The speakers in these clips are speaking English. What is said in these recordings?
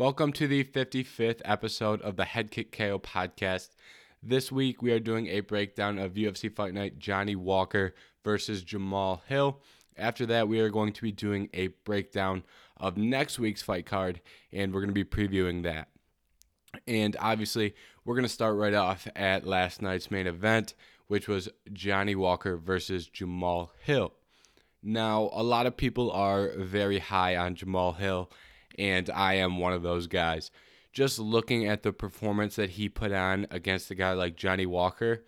Welcome to the 55th episode of the Head Kick KO podcast. This week we are doing a breakdown of UFC Fight Night Johnny Walker versus Jamal Hill. After that, we are going to be doing a breakdown of next week's fight card, and we're going to be previewing that. And obviously, we're going to start right off at last night's main event, which was Johnny Walker versus Jamal Hill. Now, a lot of people are very high on Jamal Hill, and I am one of those guys. Just looking at the performance that he put on against a guy like Johnny Walker,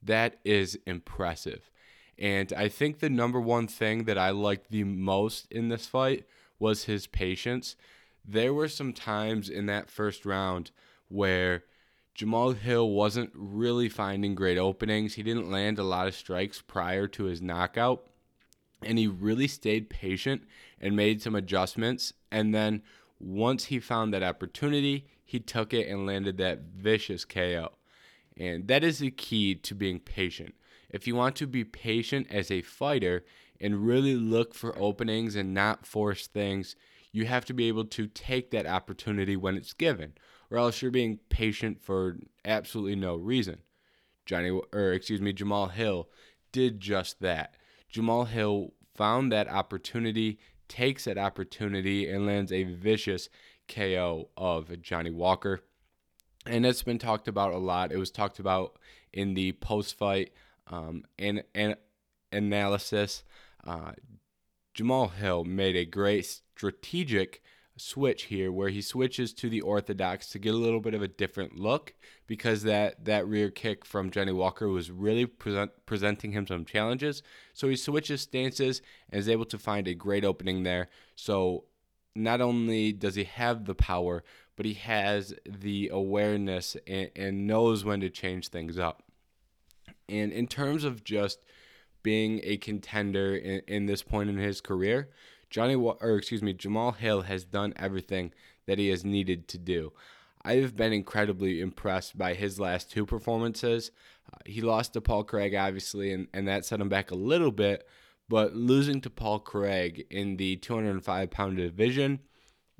that is impressive. And I think the number one thing that I liked the most in this fight was his patience. There were some times in that first round where Jamal Hill wasn't really finding great openings. He didn't land a lot of strikes prior to his knockout and he really stayed patient and made some adjustments. And then once he found that opportunity, he took it and landed that vicious KO. And that is the key to being patient. If you want to be patient as a fighter and really look for openings and not force things, you have to be able to take that opportunity when it's given, or else you're being patient for absolutely no reason. Johnny, or excuse me, Jamal Hill did just that. Jamal Hill found that opportunity, takes that opportunity, and lands a vicious KO of Johnny Walker. And it's been talked about a lot. It was talked about in the post fight um, and, and analysis. Uh, Jamal Hill made a great strategic switch here where he switches to the orthodox to get a little bit of a different look because that that rear kick from Johnny Walker was really present, presenting him some challenges. So he switches stances and is able to find a great opening there. So not only does he have the power but he has the awareness and, and knows when to change things up. And in terms of just being a contender in, in this point in his career Johnny, or excuse me, Jamal Hill has done everything that he has needed to do. I've been incredibly impressed by his last two performances. Uh, he lost to Paul Craig, obviously, and, and that set him back a little bit. But losing to Paul Craig in the 205 pound division,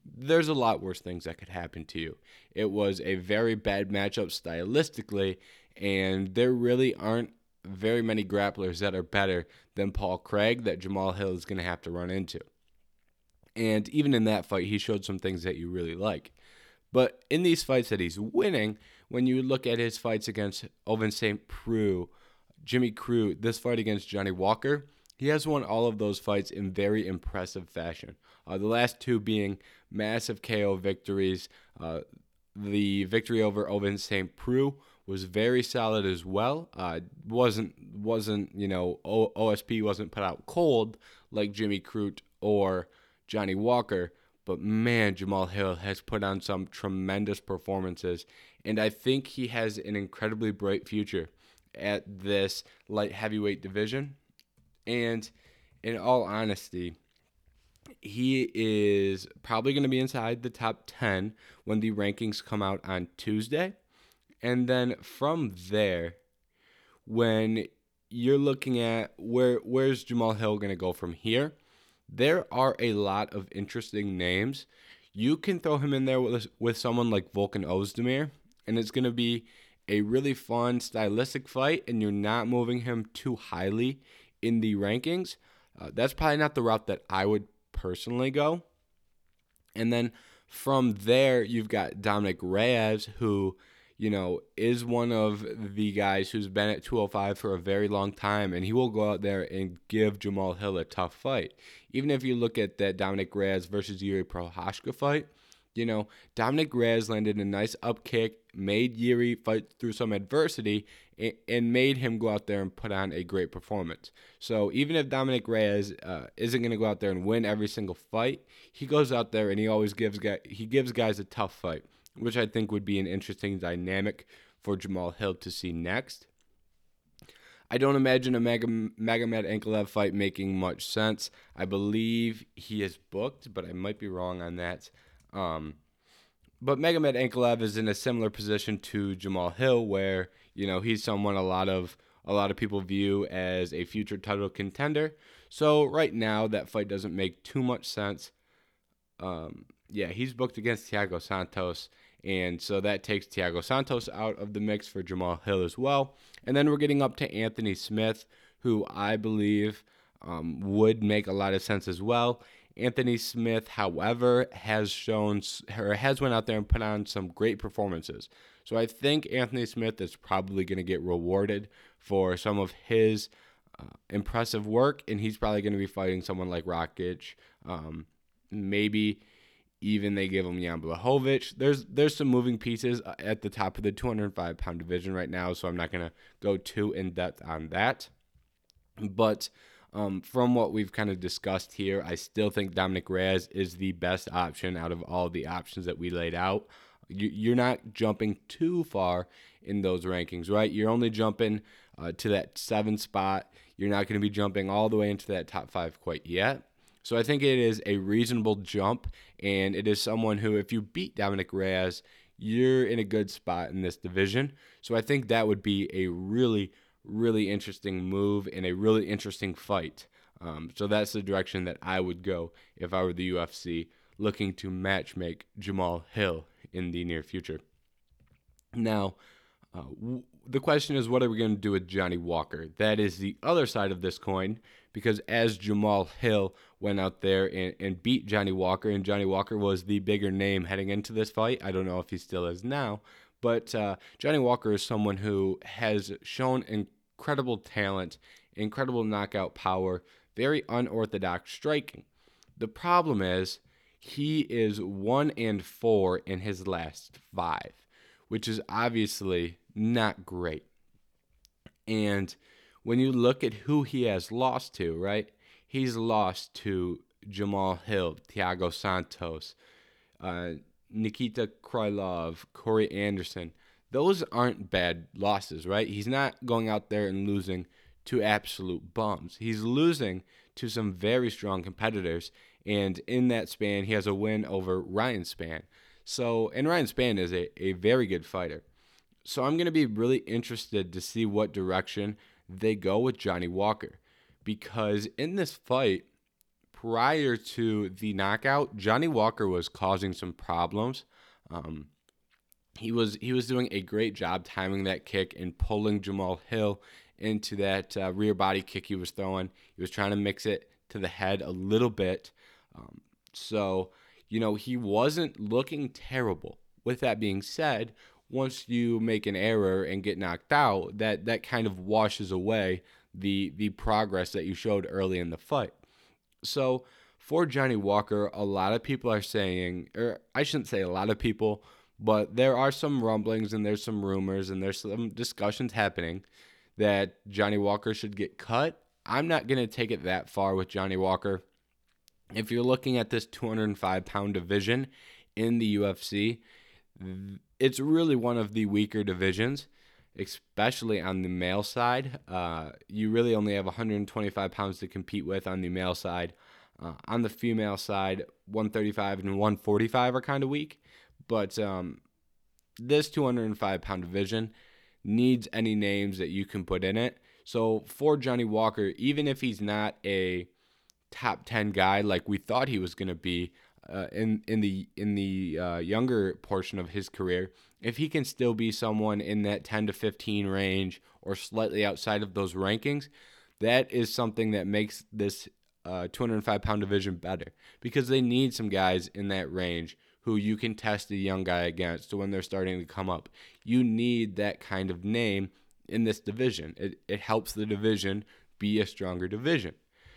there's a lot worse things that could happen to you. It was a very bad matchup stylistically, and there really aren't very many grapplers that are better than Paul Craig that Jamal Hill is going to have to run into. And even in that fight, he showed some things that you really like. But in these fights that he's winning, when you look at his fights against Ovince St. Preux, Jimmy Crute, this fight against Johnny Walker, he has won all of those fights in very impressive fashion. Uh, the last two being massive KO victories. Uh, the victory over Ovince St. Preux was very solid as well. Uh, wasn't wasn't you know o- OSP wasn't put out cold like Jimmy Crute or Johnny Walker, but man, Jamal Hill has put on some tremendous performances, and I think he has an incredibly bright future at this light heavyweight division. And in all honesty, he is probably going to be inside the top 10 when the rankings come out on Tuesday. And then from there, when you're looking at where where's Jamal Hill going to go from here, there are a lot of interesting names. You can throw him in there with, with someone like Volkan Oezdemir, and it's going to be a really fun stylistic fight, and you're not moving him too highly in the rankings. Uh, that's probably not the route that I would personally go. And then from there, you've got Dominic Reyes, who you know, is one of the guys who's been at 205 for a very long time, and he will go out there and give Jamal Hill a tough fight. Even if you look at that Dominic Reyes versus Yuri Prochazka fight, you know, Dominic Reyes landed a nice up kick, made Yuri fight through some adversity, and made him go out there and put on a great performance. So even if Dominic Reyes uh, isn't going to go out there and win every single fight, he goes out there and he always gives guy, he gives guys a tough fight which I think would be an interesting dynamic for Jamal Hill to see next. I don't imagine a Mag- Magomed Ankalaev fight making much sense. I believe he is booked, but I might be wrong on that. Um, but Magomed Ankalaev is in a similar position to Jamal Hill, where you know he's someone a lot of a lot of people view as a future title contender. So right now, that fight doesn't make too much sense. Um, yeah, he's booked against Thiago Santos. And so that takes Thiago Santos out of the mix for Jamal Hill as well. And then we're getting up to Anthony Smith, who I believe um, would make a lot of sense as well. Anthony Smith, however, has shown or has went out there and put on some great performances. So I think Anthony Smith is probably going to get rewarded for some of his uh, impressive work, and he's probably going to be fighting someone like Rakic. Um, maybe even they give him Jan Blachowicz. There's there's some moving pieces uh, at the top of the 205 pound division right now, so I'm not to go too in depth on that. But um, from what we've kind of discussed here, I still think Dominic Reyes is the best option out of all the options that we laid out. You, are not jumping too far in those rankings, right? You're only jumping uh, to that seven spot. You're not going to be jumping all the way into that top five quite yet. So I think it is a reasonable jump, and it is someone who, if you beat Dominic Reyes, you're in a good spot in this division. So I think that would be a really, really interesting move and a really interesting fight. Um, so that's the direction that I would go if I were the UFC looking to matchmake Jamal Hill in the near future. Now, uh, w- the question is, what are we going to do with Johnny Walker? That is the other side of this coin, because as Jamal Hill went out there and, and beat Johnny Walker, and Johnny Walker was the bigger name heading into this fight. I don't know if he still is now, but uh, Johnny Walker is someone who has shown incredible talent, incredible knockout power, very unorthodox striking. The problem is he is one and four in his last five, which is obviously not great. And when you look at who he has lost to, right? He's lost to Jamal Hill, Thiago Santos, uh, Nikita Krylov, Corey Anderson. Those aren't bad losses, right? He's not going out there and losing to absolute bums. He's losing to some very strong competitors. And in that span, he has a win over Ryan Spann. So, and Ryan Spann is a, a very good fighter. So I'm going to be really interested to see what direction they go with Johnny Walker. Because in this fight, prior to the knockout, Johnny Walker was causing some problems. Um, he was he was doing a great job timing that kick and pulling Jamal Hill into that uh, rear body kick he was throwing. He was trying to mix it to the head a little bit. Um, so, you know, he wasn't looking terrible. With that being said, once you make an error and get knocked out, that that kind of washes away the the progress that you showed early in the fight. So for Johnny Walker, a lot of people are saying, or I shouldn't say a lot of people, but there are some rumblings and there's some rumors and there's some discussions happening that Johnny Walker should get cut. I'm not going to take it that far with Johnny Walker. If you're looking at this 205 pound division in the UFC, it's really one of the weaker divisions, especially on the male side. Uh, you really only have 125 pounds to compete with on the male side. Uh, on the female side, 135 and 145 are kind of weak, but um, this 205 pound division needs any names that you can put in it. So for Johnny Walker, even if he's not a top 10 guy like we thought he was going to be, uh, in in the in the uh, younger portion of his career, if he can still be someone in that 10 to 15 range or slightly outside of those rankings, that is something that makes this uh, 205 pound division better because they need some guys in that range who you can test a young guy against. When they're starting to come up, you need that kind of name in this division. It it helps the division be a stronger division.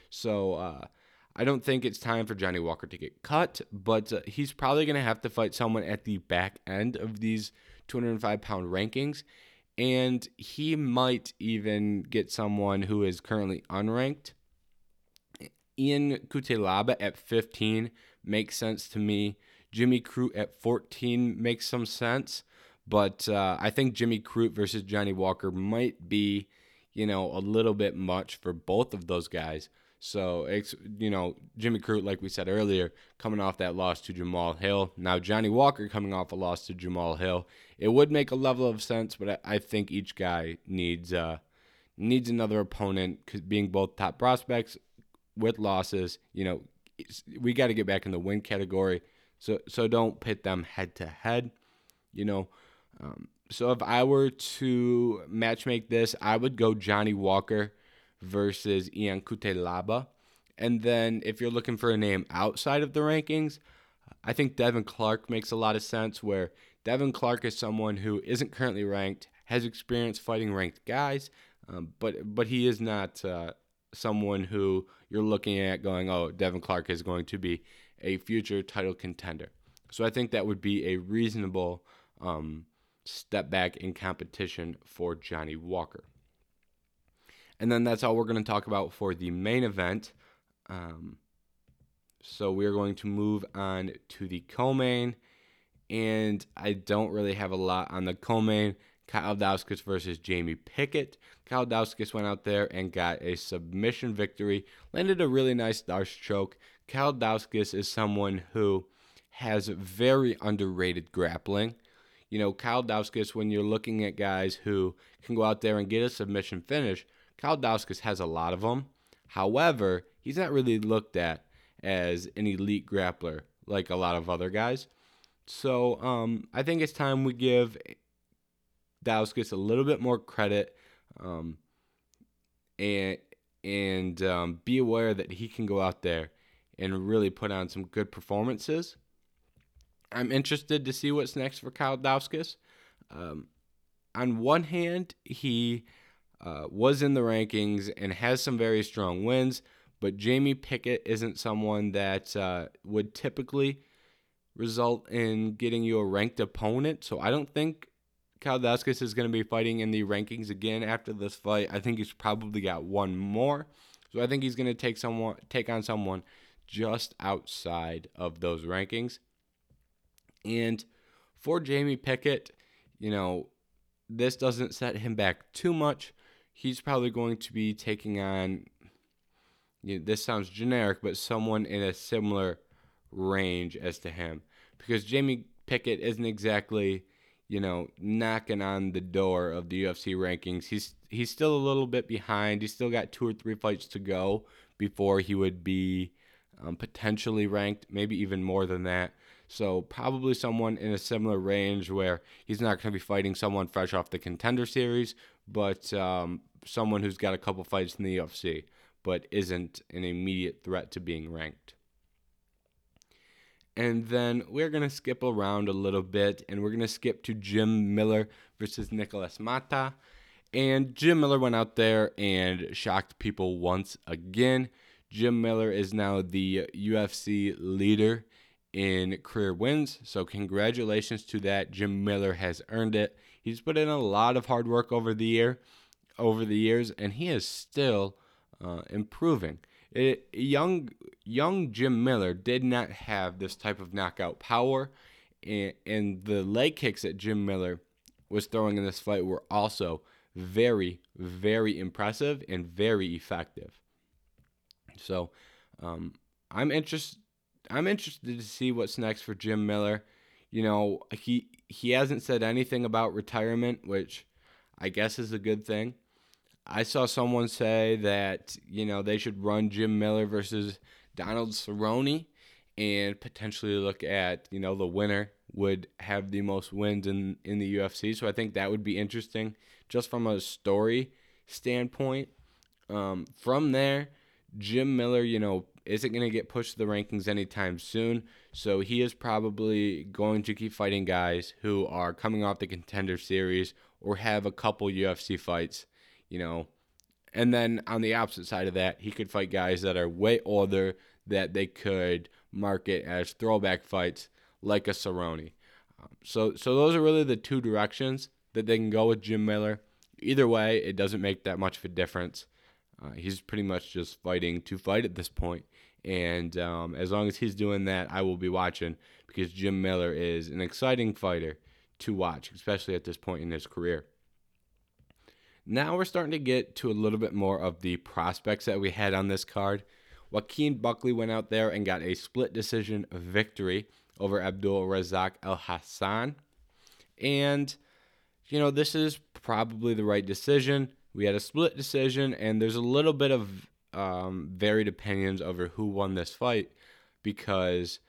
So uh, I don't think it's time for Johnny Walker to get cut, but uh, he's probably going to have to fight someone at the back end of these 205 pound rankings. And he might even get someone who is currently unranked. Ian Cutelaba at 15 makes sense to me. Jimmy Crute at 14 makes some sense. But uh, I think Jimmy Crute versus Johnny Walker might be, you know, a little bit much for both of those guys. So it's you know Jimmy Crute, like we said earlier, coming off that loss to Jamal Hill. Now Johnny Walker coming off a loss to Jamal Hill. It would make a level of sense, but I, think each guy needs uh, needs another opponent. Cause being both top prospects with losses, you know, we got to get back in the win category. So so don't pit them head to head. You know, um, so if I were to match make this, I would go Johnny Walker versus Ian Cutelaba. And then if you're looking for a name outside of the rankings, I think Devin Clark makes a lot of sense where Devin Clark is someone who isn't currently ranked, has experience fighting ranked guys, um, but but he is not uh, someone who you're looking at going, oh, Devin Clark is going to be a future title contender. So I think that would be a reasonable um, step back in competition for Johnny Walker. And then that's all we're going to talk about for the main event. Um, so we're going to move on to the co-main, and I don't really have a lot on the co-main. Kyle Daukaus versus Jamie Pickett. Kyle Daukaus went out there and got a submission victory, landed a really nice Darce choke. Kyle Daukaus is someone who has very underrated grappling. You know, Kyle Daukaus, when you're looking at guys who can go out there and get a submission finish, Kyle Daukaus has a lot of them. However, he's not really looked at as an elite grappler like a lot of other guys. So um, I think it's time we give Daukaus a little bit more credit um, and and um, be aware that he can go out there and really put on some good performances. I'm interested to see what's next for Kyle Daukaus. Um, on one hand, he uh, was in the rankings and has some very strong wins, but Jamie Pickett isn't someone that uh, would typically result in getting you a ranked opponent. So I don't think Kyle Daukaus is going to be fighting in the rankings again after this fight. I think he's probably got one more. So I think he's going to take someone take on someone just outside of those rankings. And for Jamie Pickett, you know, this doesn't set him back too much. He's probably going to be taking on you know, this sounds generic, but someone in a similar range as to him. Because Jamie Pickett isn't exactly, you know, knocking on the door of the UFC rankings. He's he's still a little bit behind. He's still got two or three fights to go before he would be um, potentially ranked, maybe even more than that. So probably someone in a similar range where he's not going to be fighting someone fresh off the contender series, but um, someone who's got a couple fights in the UFC but isn't an immediate threat to being ranked. And then we're going to skip around a little bit and we're going to skip to Jim Miller versus Nikolas Motta. And Jim Miller went out there and shocked people once again. Jim Miller is now the UFC leader in career wins. So, congratulations to that. Jim Miller has earned it. He's put in a lot of hard work over the year, over the years, and he is still uh, improving. It, young young Jim Miller did not have this type of knockout power, and, and the leg kicks that Jim Miller was throwing in this fight were also very very impressive and very effective. So, um, I'm interested. I'm interested to see what's next for Jim Miller. You know, he he hasn't said anything about retirement, which I guess is a good thing. I saw someone say that you know they should run Jim Miller versus Donald Cerrone and potentially look at you know the winner would have the most wins in in the UFC. So I think that would be interesting just from a story standpoint. Um, from there, Jim Miller, you know, isn't going to get pushed to the rankings anytime soon. So he is probably going to keep fighting guys who are coming off the contender series or have a couple UFC fights you know. And then on the opposite side of that, he could fight guys that are way older that they could market as throwback fights, like a Cerrone. Um, so, so those are really the two directions that they can go with Jim Miller. Either way, it doesn't make that much of a difference. Uh, he's pretty much just fighting to fight at this point. And um, as long as he's doing that, I will be watching because Jim Miller is an exciting fighter to watch, especially at this point in his career. Now we're starting to get to a little bit more of the prospects that we had on this card. Joaquin Buckley went out there and got a split decision victory over Abdul Razak Alhassan. And, you know, this is probably the right decision. We had a split decision, and there's a little bit of um, varied opinions over who won this fight because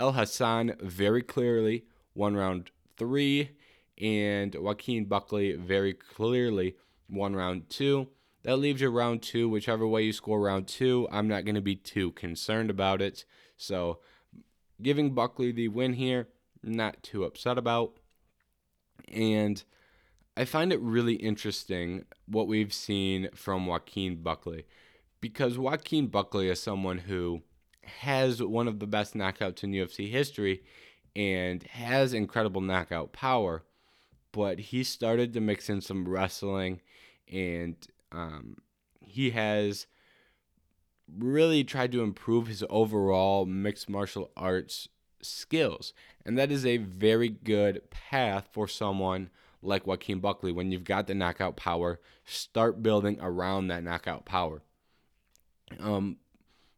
Alhassan very clearly won round three, and Joaquin Buckley very clearly won round two. That leaves you round two. Whichever way you score round two, I'm not going to be too concerned about it. So, giving Buckley the win here, not too upset about. And I find it really interesting what we've seen from Joaquin Buckley because Joaquin Buckley is someone who has one of the best knockouts in UFC history and has incredible knockout power, but he started to mix in some wrestling and um, he has really tried to improve his overall mixed martial arts skills. And that is a very good path for someone like Joaquin Buckley. When you've got the knockout power, start building around that knockout power. Um,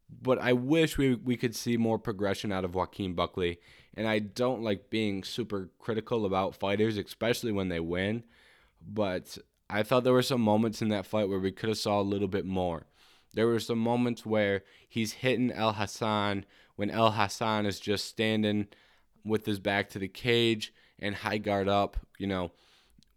but I wish we, we could see more progression out of Joaquin Buckley. And I don't like being super critical about fighters, especially when they win. But I thought there were some moments in that fight where we could have saw a little bit more. There were some moments where he's hitting Alhassan when Alhassan is just standing with his back to the cage and high guard up. You know,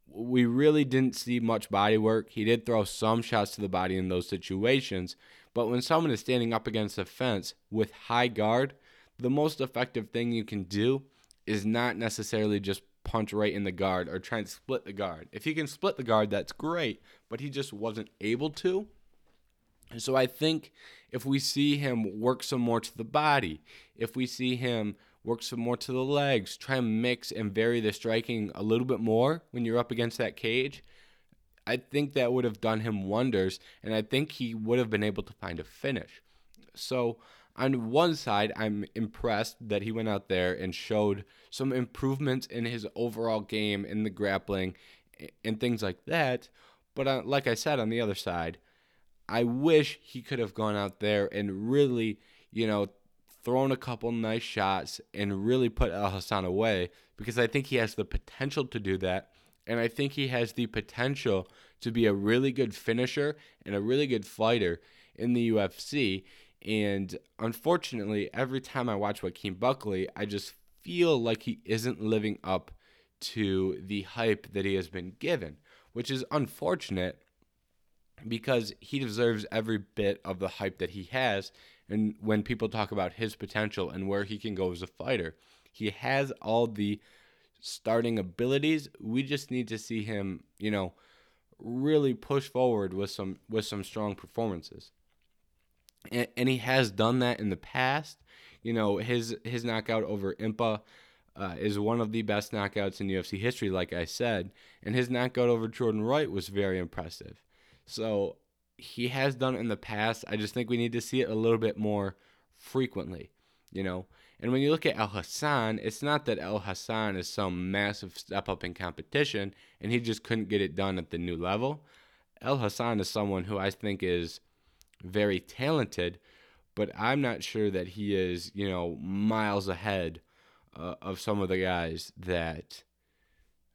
we really didn't see much body work. He did throw some shots to the body in those situations, but when someone is standing up against a fence with high guard, the most effective thing you can do is not necessarily just punch right in the guard or try and split the guard. If he can split the guard, that's great, but he just wasn't able to. And so I think if we see him work some more to the body, if we see him work some more to the legs, try and mix and vary the striking a little bit more when you're up against that cage, I think that would have done him wonders, and I think he would have been able to find a finish. So, on one side, I'm impressed that he went out there and showed some improvements in his overall game in the grappling and things like that. But uh, like I said, on the other side, I wish he could have gone out there and really, you know, thrown a couple nice shots and really put Alhassan away because I think he has the potential to do that. And I think he has the potential to be a really good finisher and a really good fighter in the UFC. And unfortunately, every time I watch Joaquin Buckley, I just feel like he isn't living up to the hype that he has been given, which is unfortunate because he deserves every bit of the hype that he has. And when people talk about his potential and where he can go as a fighter, he has all the starting abilities. We just need to see him, you know, really push forward with some with some strong performances. And, he has done that in the past. You know, his his knockout over Impa uh, is one of the best knockouts in UFC history, like I said, and his knockout over Jordan Wright was very impressive. So he has done it in the past. I just think we need to see it a little bit more frequently, you know. And when you look at Alhassan, it's not that Alhassan is some massive step up in competition and he just couldn't get it done at the new level. Alhassan is someone who I think is very talented, but I'm not sure that he is, you know, miles ahead uh, of some of the guys that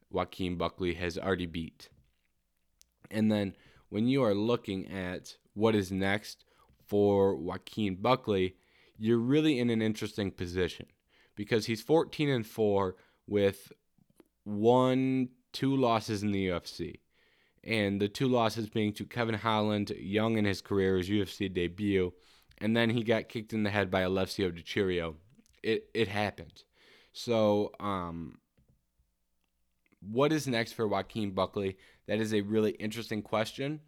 Joaquin Buckley has already beat. And then when you are looking at what is next for Joaquin Buckley, you're really in an interesting position because he's 14 and 4 with one, two losses in the UFC. And the two losses being to Kevin Holland, young in his career, his UFC debut, and then he got kicked in the head by Alessio Di Chirico. It it happened. So, um, what is next for Joaquin Buckley? That is a really interesting question.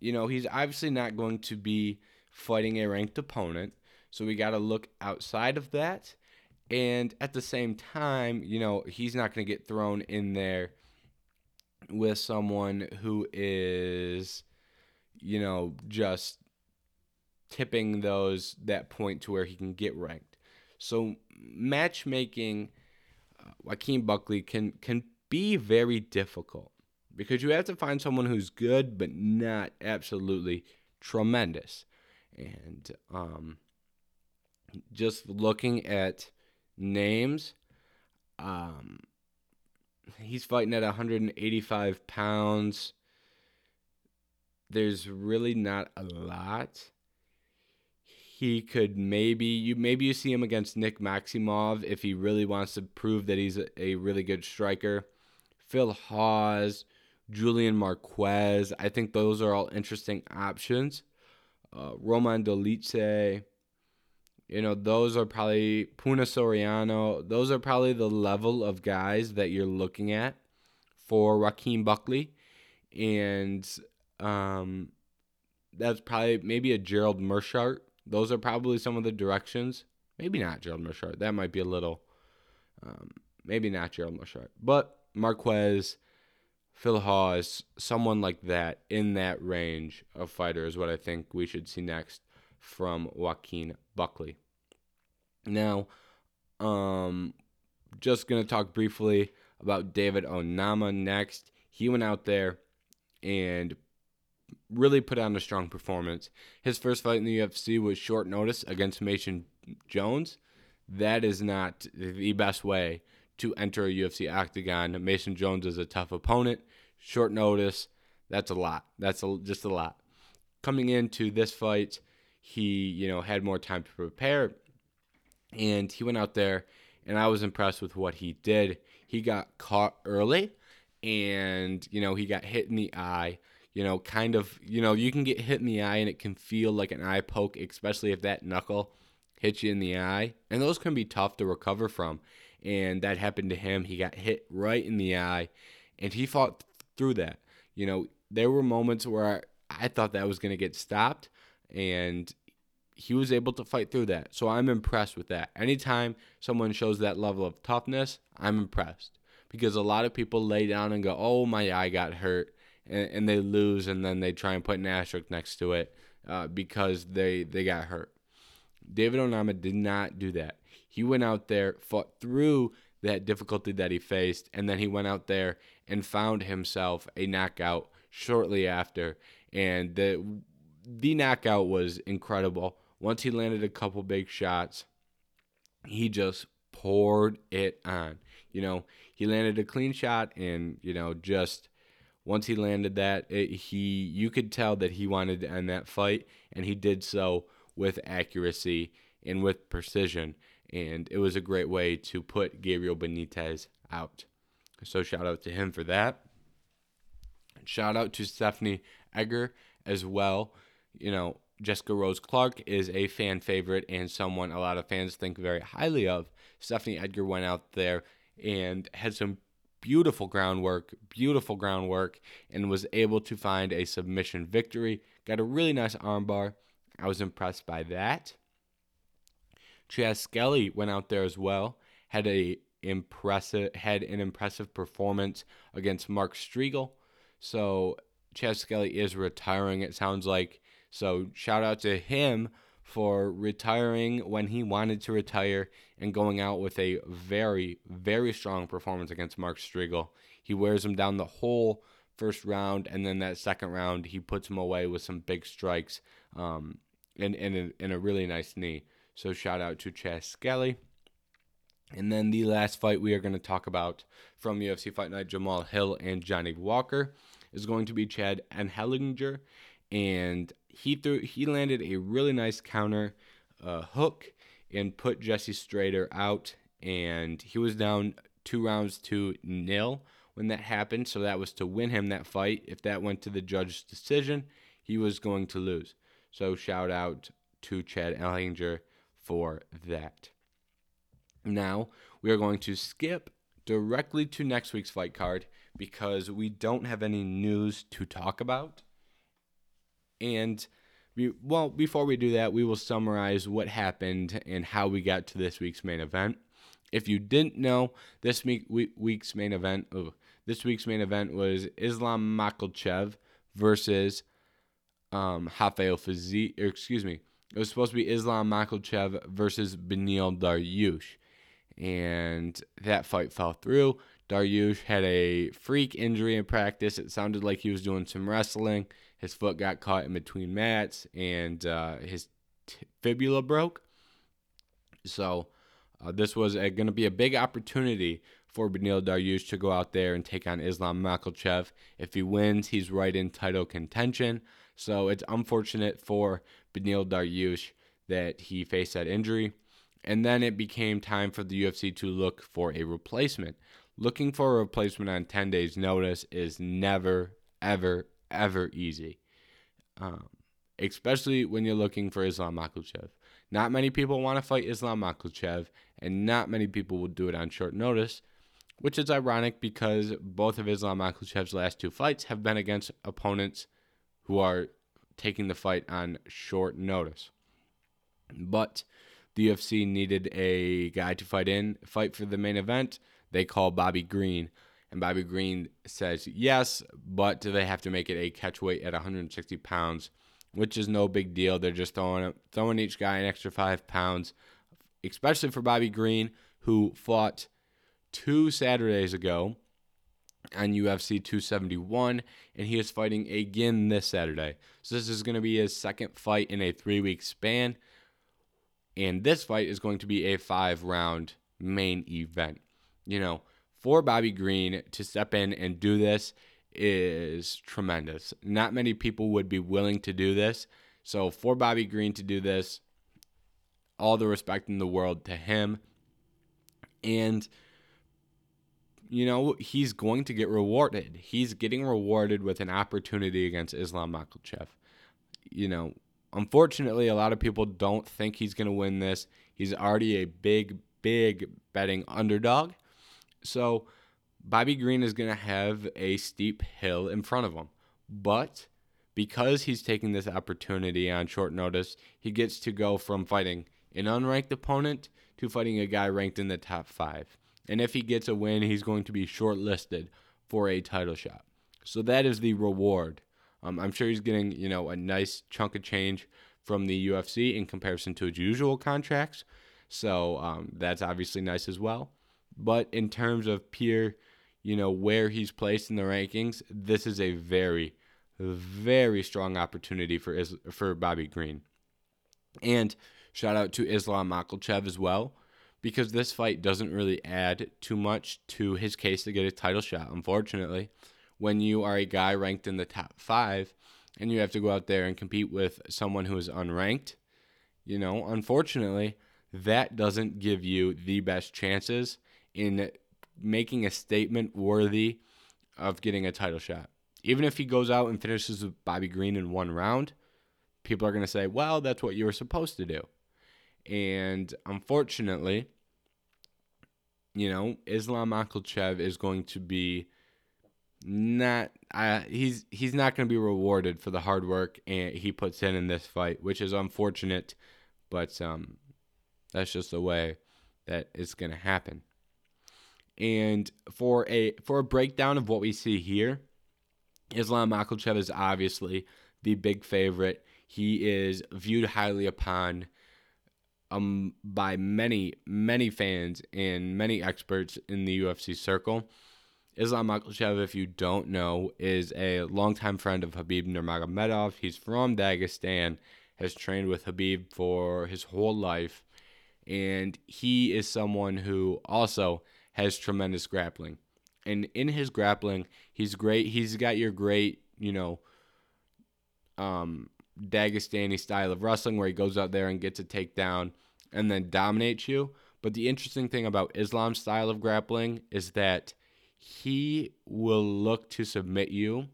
You know, he's obviously not going to be fighting a ranked opponent, so we got to look outside of that. And at the same time, you know, he's not going to get thrown in there with someone who is, you know, just tipping those that point to where he can get ranked. So matchmaking, uh, Joaquin Buckley can can be very difficult because you have to find someone who's good but not absolutely tremendous. And um, just looking at names, um, he's fighting at 185 pounds. There's really not a lot. he could maybe you maybe you see him against Nick Maximov if he really wants to prove that he's a, a really good striker. Phil Hawes, Julian Marquez. I think those are all interesting options. Uh, Roman Dolidze. You know, those are probably Puna Soriano. Those are probably the level of guys that you're looking at for Joaquin Buckley. And um, that's probably maybe a Gerald Meerschaert. Those are probably some of the directions. Maybe not Gerald Meerschaert. That might be a little, um, maybe not Gerald Meerschaert. But Marquez, Phil Hawes, someone like that in that range of fighter is what I think we should see next from Joaquin Buckley. Now, um, just going to talk briefly about David Onama next. He went out there and really put on a strong performance. His first fight in the UFC was short notice against Mason Jones. That is not the best way to enter a UFC octagon. Mason Jones is a tough opponent. Short notice, that's a lot. That's a, just a lot. Coming into this fight, he, you know, had more time to prepare and he went out there and I was impressed with what he did. He got caught early and, you know, he got hit in the eye. You know, kind of, you know, you can get hit in the eye and it can feel like an eye poke, especially if that knuckle hits you in the eye. And those can be tough to recover from and that happened to him. He got hit right in the eye, and he fought through that. You know, there were moments where I, I thought that was going to get stopped, and he was able to fight through that. So I'm impressed with that. Anytime someone shows that level of toughness, I'm impressed because a lot of people lay down and go, "Oh, my eye got hurt," and, and they lose, and then they try and put an asterisk next to it uh, because they they got hurt. David Onama did not do that. He went out there, fought through that difficulty that he faced, and then he went out there and found himself a knockout shortly after. And the the knockout was incredible. Once he landed a couple big shots, he just poured it on. You know, he landed a clean shot, and you know, just once he landed that, it, he you could tell that he wanted to end that fight, and he did so with accuracy and with precision and it was a great way to put Gabriel Benitez out. So shout out to him for that. Shout out to Stephanie Egger as well. You know, Jessica Rose Clark is a fan favorite and someone a lot of fans think very highly of. Stephanie Egger went out there and had some beautiful groundwork, beautiful groundwork, and was able to find a submission victory. Got a really nice armbar. I was impressed by that. Chas Skelly went out there as well, had a impressive had an impressive performance against Mark Striegel. So Chas Skelly is retiring. It sounds like so. Shout out to him for retiring when he wanted to retire and going out with a very very strong performance against Mark Striegel. He wears him down the whole first round, and then that second round he puts him away with some big strikes um, and and a, and a really nice knee. So shout out to Chas Skelly. And then the last fight we are going to talk about from UFC Fight Night, Jamal Hill and Johnny Walker, is going to be Chad Anheliger, and he threw he landed a really nice counter uh, hook and put Jesse Strader out, and he was down two rounds to nil when that happened. So that was to win him that fight. If that went to the judge's decision, he was going to lose. So shout out to Chad Anheliger for that. Now, we are going to skip directly to next week's fight card because we don't have any news to talk about. And we, well, before we do that, we will summarize what happened and how we got to this week's main event. If you didn't know, this week, week's main event, this week's main event was Islam Makhachev versus um, Rafael Fiziev, excuse me, it was supposed to be Islam Makhachev versus Beneil Dariush. And that fight fell through. Dariush had a freak injury in practice. It sounded like he was doing some wrestling. His foot got caught in between mats and uh, his t- fibula broke. So uh, this was going to be a big opportunity for Beneil Dariush to go out there and take on Islam Makhachev. If he wins, he's right in title contention. So it's unfortunate for Beneil Dariush that he faced that injury. And then it became time for the UFC to look for a replacement. Looking for a replacement on 10 days' notice is never, ever, ever easy. Um, especially when you're looking for Islam Makhachev. Not many people want to fight Islam Makhachev, and not many people will do it on short notice, which is ironic because both of Islam Makhachev's last two fights have been against opponents who are taking the fight on short notice. But the UFC needed a guy to fight in, fight for the main event. They call Bobby Green, and Bobby Green says yes, but do they have to make it a catch weight at 160 pounds which is no big deal. They're just throwing throwing each guy an extra five pounds, especially for Bobby Green, who fought two Saturdays ago on UFC 271, and he is fighting again this Saturday. So this is going to be his second fight in a three week span, and this fight is going to be a five round main event. You know, for Bobby Green to step in and do this is tremendous. Not many people would be willing to do this. So for Bobby Green to do this, all the respect in the world to him. And you know, he's going to get rewarded. He's getting rewarded with an opportunity against Islam Makhachev. You know, unfortunately, a lot of people don't think he's going to win this. He's already a big, big betting underdog. So, Bobby Green is going to have a steep hill in front of him. But because he's taking this opportunity on short notice, he gets to go from fighting an unranked opponent to fighting a guy ranked in the top five. And if he gets a win, he's going to be shortlisted for a title shot. So that is the reward. Um, I'm sure he's getting, you know, a nice chunk of change from the UFC in comparison to his usual contracts. So um, that's obviously nice as well. But in terms of pure you know, where he's placed in the rankings, this is a very, very strong opportunity for Is- for Bobby Green. And shout out to Islam Makhachev as well, because this fight doesn't really add too much to his case to get a title shot. Unfortunately, when you are a guy ranked in the top five and you have to go out there and compete with someone who is unranked, you know, unfortunately, that doesn't give you the best chances in making a statement worthy of getting a title shot. Even if he goes out and finishes with Bobby Green in one round, people are going to say, well, that's what you were supposed to do. And unfortunately, you know, Islam Makhachev is going to be not uh, he's he's not going to be rewarded for the hard work and he puts in in this fight, which is unfortunate, but um that's just the way that it's going to happen. And for a for a breakdown of what we see here, Islam Makhachev is obviously the big favorite. He is viewed highly upon um, by many, many fans and many experts in the UFC circle. Islam Makhachev, if you don't know, is a longtime friend of Khabib Nurmagomedov. He's from Dagestan, has trained with Khabib for his whole life, and he is someone who also has tremendous grappling. And in his grappling, he's great. He's got your great, you know, um, Dagestani style of wrestling where he goes out there and gets a takedown and then dominates you. But the interesting thing about Islam's style of grappling is that he will look to submit you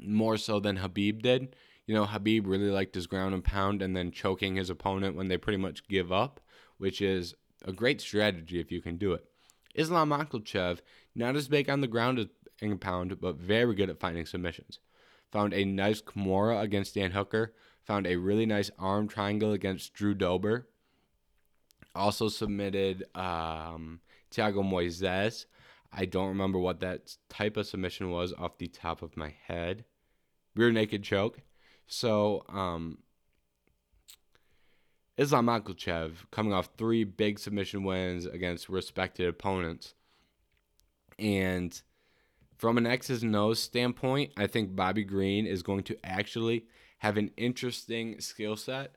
more so than Khabib did. You know, Khabib really liked his ground and pound and then choking his opponent when they pretty much give up, which is a great strategy if you can do it. Islam Makhachev, not as big on the ground and pound, but very good at finding submissions. Found a nice Kimura against Dan Hooker. Found a really nice arm triangle against Drew Dober. Also submitted um, Thiago Moises. I don't remember what that type of submission was off the top of my head. Rear naked choke. So, um, Islam Makhachev coming off three big submission wins against respected opponents. And from an X's and O's standpoint, I think Bobby Green is going to actually have an interesting skill set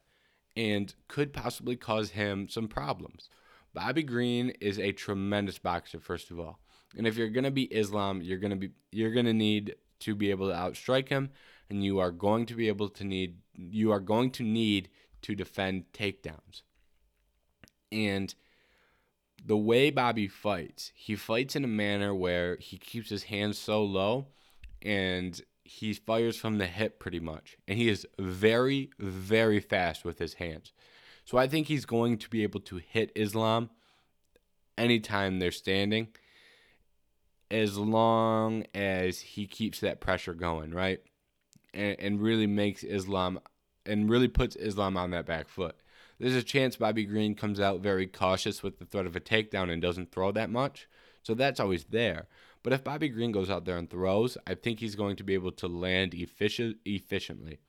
and could possibly cause him some problems. Bobby Green is a tremendous boxer, first of all. And if you're gonna be Islam, you're gonna be you're gonna need to be able to outstrike him, and you are going to be able to need you are going to need to defend takedowns. And the way Bobby fights, he fights in a manner where he keeps his hands so low and he fires from the hip pretty much. And he is very, very fast with his hands. So I think he's going to be able to hit Islam anytime they're standing as long as he keeps that pressure going, right? And, and really makes Islam and really puts Islam on that back foot. There's a chance Bobby Green comes out very cautious with the threat of a takedown and doesn't throw that much. So that's always there. But if Bobby Green goes out there and throws, I think he's going to be able to land efficient, efficiently.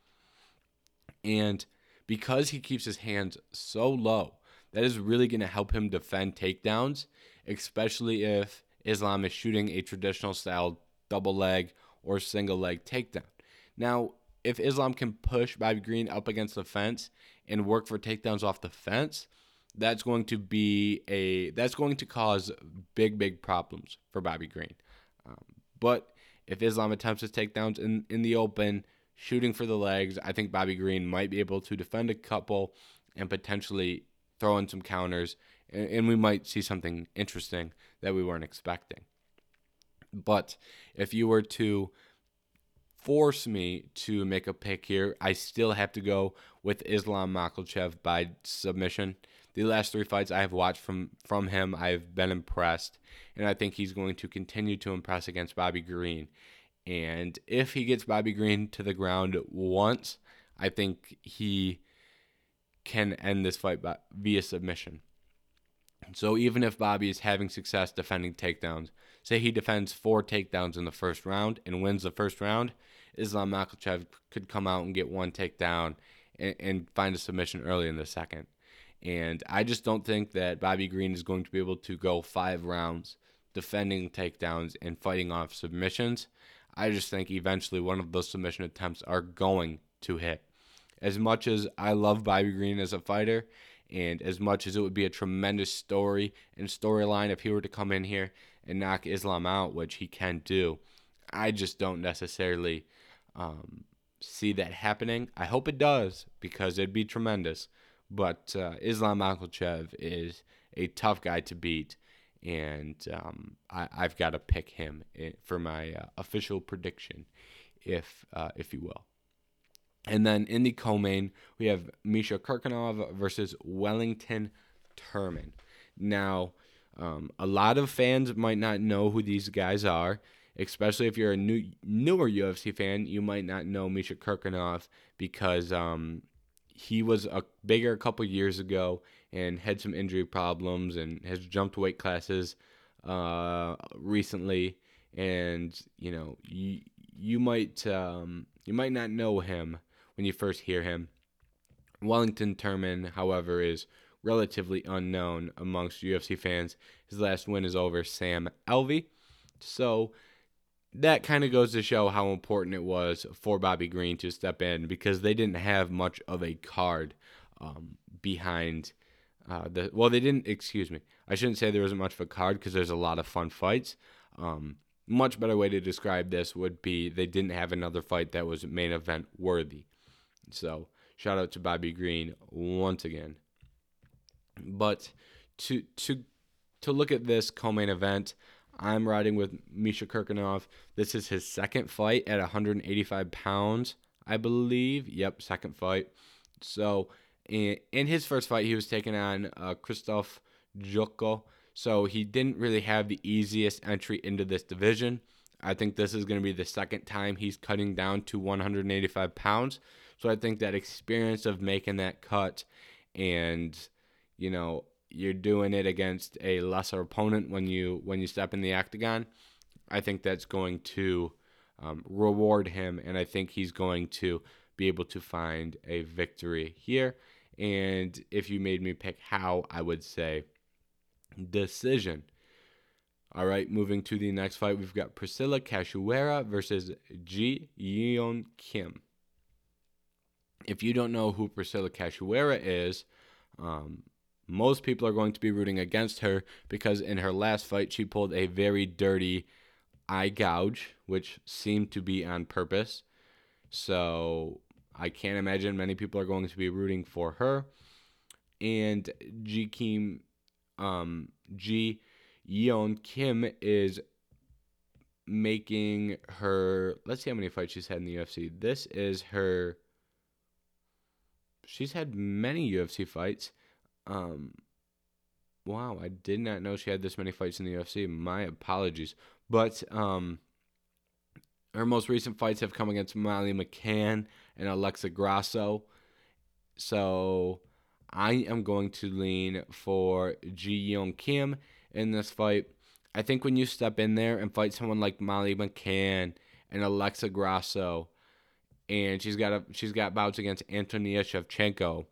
And because he keeps his hands so low, that is really going to help him defend takedowns, especially if Islam is shooting a traditional style double leg or single leg takedown. Now, if Islam can push Bobby Green up against the fence and work for takedowns off the fence, that's going to be a that's going to cause big big problems for Bobby Green. Um, but if Islam attempts his takedowns in in the open, shooting for the legs, I think Bobby Green might be able to defend a couple and potentially throw in some counters, and, and we might see something interesting that we weren't expecting. But if you were to force me to make a pick here, I still have to go with Islam Makhachev by submission. The last three fights I have watched from from him, I've been impressed, and I think he's going to continue to impress against Bobby Green. And if he gets Bobby Green to the ground once, I think he can end this fight by, via submission. So even if Bobby is having success defending takedowns, say he defends four takedowns in the first round and wins the first round, Islam Makhachev could come out and get one takedown and, and find a submission early in the second. And I just don't think that Bobby Green is going to be able to go five rounds defending takedowns and fighting off submissions. I just think eventually one of those submission attempts are going to hit. As much as I love Bobby Green as a fighter, and as much as it would be a tremendous story and storyline if he were to come in here and knock Islam out, which he can do, I just don't necessarily um, see that happening. I hope it does because it'd be tremendous. But uh, Islam Makhachev is a tough guy to beat, and um, I, have got to pick him for my uh, official prediction, if uh, if you will. And then in the co-main, we have Misha Cirkunov versus Wellington Turman. Now, um, a lot of fans might not know who these guys are, especially if you're a new newer UFC fan. You might not know Misha Cirkunov because um, he was a bigger a couple years ago and had some injury problems and has jumped weight classes uh, recently. And you know, you you might um, you might not know him when you first hear him. Wellington Turman, however, is relatively unknown amongst UFC fans. His last win is over Sam Alvey. So that kind of goes to show how important it was for Bobby Green to step in because they didn't have much of a card um, behind uh, the. Well, they didn't. Excuse me. I shouldn't say there wasn't much of a card because there's a lot of fun fights. Um, much better way to describe this would be they didn't have another fight that was main event worthy. So shout out to Bobby Green once again. But to to to look at this co-main event, I'm riding with Misha Cirkunov. This is his second fight at 185 pounds, I believe. Yep, second fight. So in, in his first fight, he was taking on uh, Krzysztof Jotko. So he didn't really have the easiest entry into this division. I think this is going to be the second time he's cutting down to 185 pounds. So I think that experience of making that cut and, you know, you're doing it against a lesser opponent when you when you step in the octagon. I think that's going to um, reward him, and I think he's going to be able to find a victory here. And if you made me pick how, I would say decision. All right, moving to the next fight, we've got Priscila Cachoeira versus Ji Yeon Kim. If you don't know who Priscila Cachoeira is, um, most people are going to be rooting against her because in her last fight she pulled a very dirty eye gouge, which seemed to be on purpose. So I can't imagine many people are going to be rooting for her. And Ji Kim, um, Ji Yeon Kim is making her. Let's see how many fights she's had in the UFC. This is her. She's had many UFC fights. Um, wow, I did not know she had this many fights in the UFC. My apologies. But um, her most recent fights have come against Molly McCann and Alexa Grasso. So I am going to lean for Ji Yeon Kim in this fight. I think when you step in there and fight someone like Molly McCann and Alexa Grasso, and she's got a she's got bouts against Antonia Shevchenko.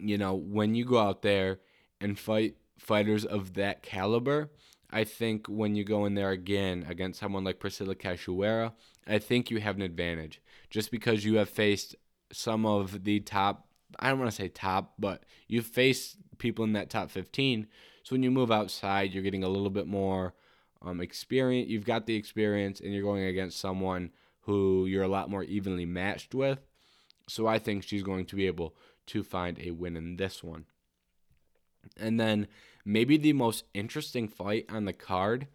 You know, when you go out there and fight fighters of that caliber, I think when you go in there again against someone like Priscila Cachoeira, I think you have an advantage just because you have faced some of the top. I don't want to say top, but you've faced people in that top 15. So when you move outside, you're getting a little bit more um, experience. You've got the experience, and you're going against someone who you're a lot more evenly matched with. So I think she's going to be able to find a win in this one. And then maybe the most interesting fight on the card,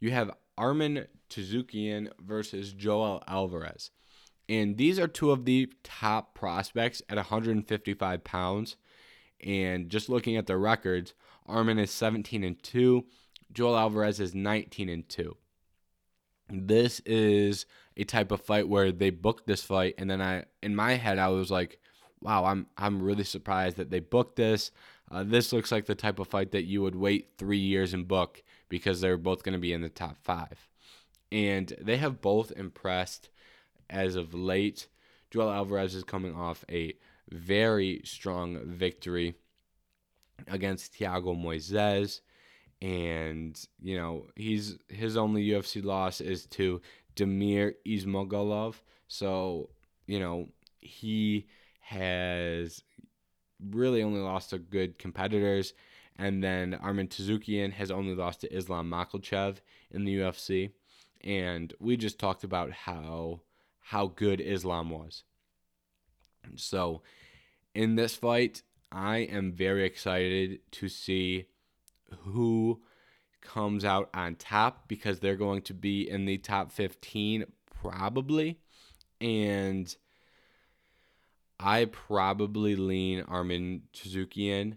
you have Arman Tsarukyan versus Joel Alvarez. And these are two of the top prospects at 155 pounds. And just looking at the records, Arman is 17 and 2, Joel Alvarez is 19 and 2. This is a type of fight where they booked this fight and then I in my head I was like, wow, I'm I'm really surprised that they booked this. Uh, this looks like the type of fight that you would wait three years and book because they're both going to be in the top five. And they have both impressed as of late. Joel Alvarez is coming off a very strong victory against Thiago Moises. And, you know, he's his only UFC loss is to Damir Ismagulov. So, you know, he has really only lost to good competitors. And then Arman Tsarukyan has only lost to Islam Makhachev in the UFC. And we just talked about how how good Islam was. So in this fight, I am very excited to see who comes out on top because they're going to be in the top 15 probably. And I probably lean Arman Tsarukyan.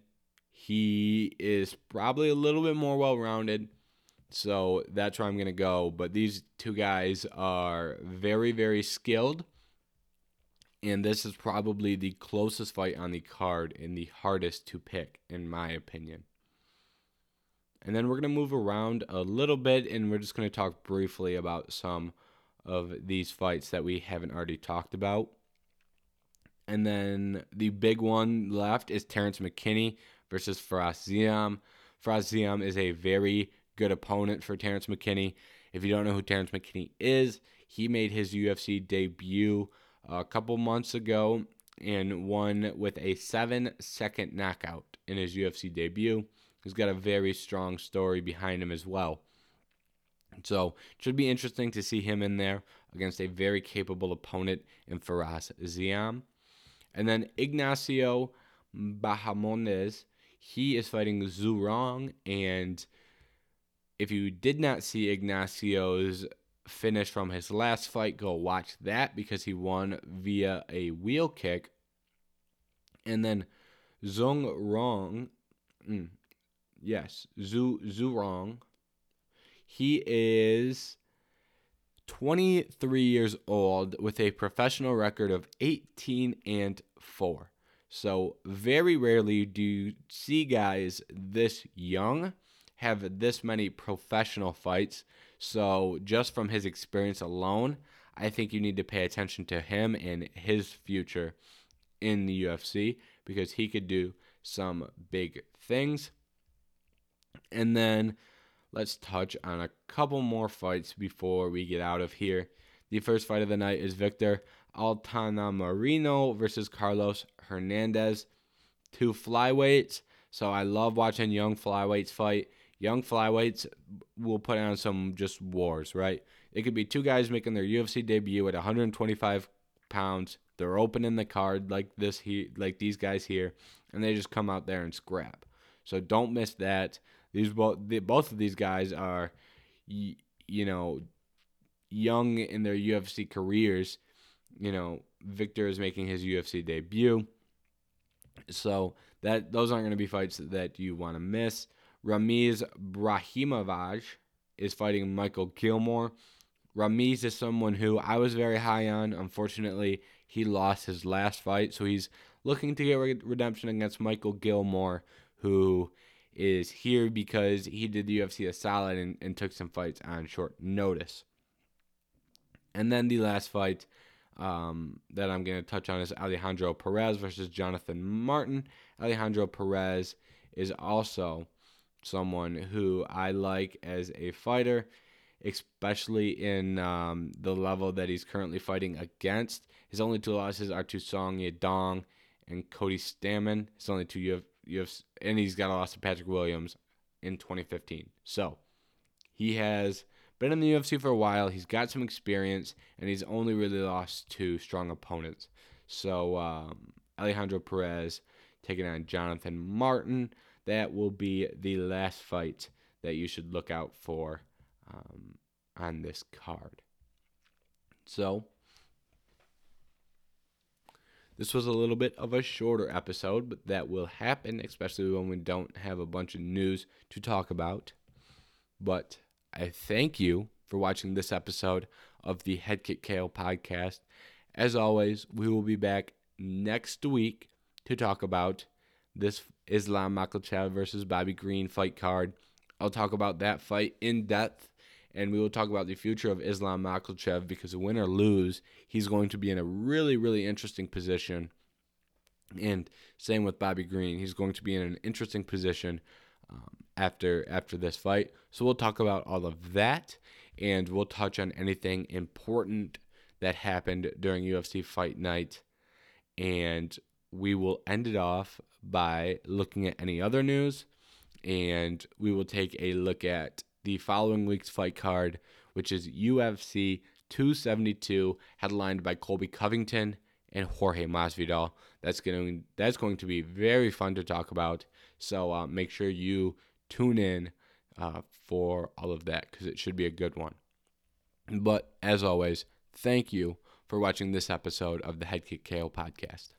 He is probably a little bit more well rounded. So that's where I'm going to go. But these two guys are very, very skilled. And this is probably the closest fight on the card and the hardest to pick, in my opinion. And then we're going to move around a little bit and we're just going to talk briefly about some of these fights that we haven't already talked about. And then the big one left is Terrance McKinney versus Fares Ziam. Fares Ziam is a very good opponent for Terrance McKinney. If you don't know who Terrance McKinney is, he made his UFC debut a couple months ago and won with a seven second knockout in his UFC debut. He's got a very strong story behind him as well. So, it should be interesting to see him in there against a very capable opponent in Fares Ziam. And then Ignacio Bahamondes, he is fighting Zhu Rong. And if you did not see Ignacio's finish from his last fight, go watch that because he won via a wheel kick. And then Zhong Rong, mm, yes, Zhu, Zhu Rong, he is 23 years old with a professional record of 18 and 4. So, very rarely do you see guys this young have this many professional fights. So, just from his experience alone, I think you need to pay attention to him and his future in the UFC because he could do some big things. And then let's touch on a couple more fights before we get out of here. The first fight of the night is Victor Altamirano versus Carlos Hernandez. Two flyweights. So I love watching young flyweights fight. Young flyweights will put on some just wars, right? It could be two guys making their UFC debut at 125 pounds. They're opening the card like this he like these guys here, and they just come out there and scrap. So don't miss that. These both the, both of these guys are, you, you know, young in their UFC careers. You know, Victor is making his UFC debut. So that those aren't going to be fights that you want to miss. Ramiz Brahimaj is fighting Michael Gillmore. Ramiz is someone who I was very high on. Unfortunately, he lost his last fight, so he's looking to get redemption against Michael Gillmore, who is here because he did the UFC a solid and, and took some fights on short notice. And then the last fight um, that I'm going to touch on is Alejandro Perez versus Jonathan Martin. Alejandro Perez is also someone who I like as a fighter, especially in um, the level that he's currently fighting against. His only two losses are to Song Yadong and Cody Stamann. His only two you have, and he's got a loss to Patrick Williams in 2015. So he has been in the UFC for a while. He's got some experience, and he's only really lost to strong opponents. So um, Alejandro Perez taking on Jonathan Martin. That will be the last fight that you should look out for um, on this card. So this was a little bit of a shorter episode, but that will happen, especially when we don't have a bunch of news to talk about. But I thank you for watching this episode of the Head Kick KO podcast. As always, we will be back next week to talk about this Islam Makhachev versus Bobby Green fight card. I'll talk about that fight in depth, and we will talk about the future of Islam Makhachev because win or lose, he's going to be in a really, really interesting position. And same with Bobby Green, he's going to be in an interesting position um, after after this fight. So we'll talk about all of that, and we'll touch on anything important that happened during UFC Fight Night, and we will end it off by looking at any other news, and we will take a look at the following week's fight card, which is UFC 272, headlined by Colby Covington and Jorge Masvidal. That's going that's going to be very fun to talk about. So uh, make sure you tune in uh, for all of that because it should be a good one. But as always, thank you for watching this episode of the Head Kick KO podcast.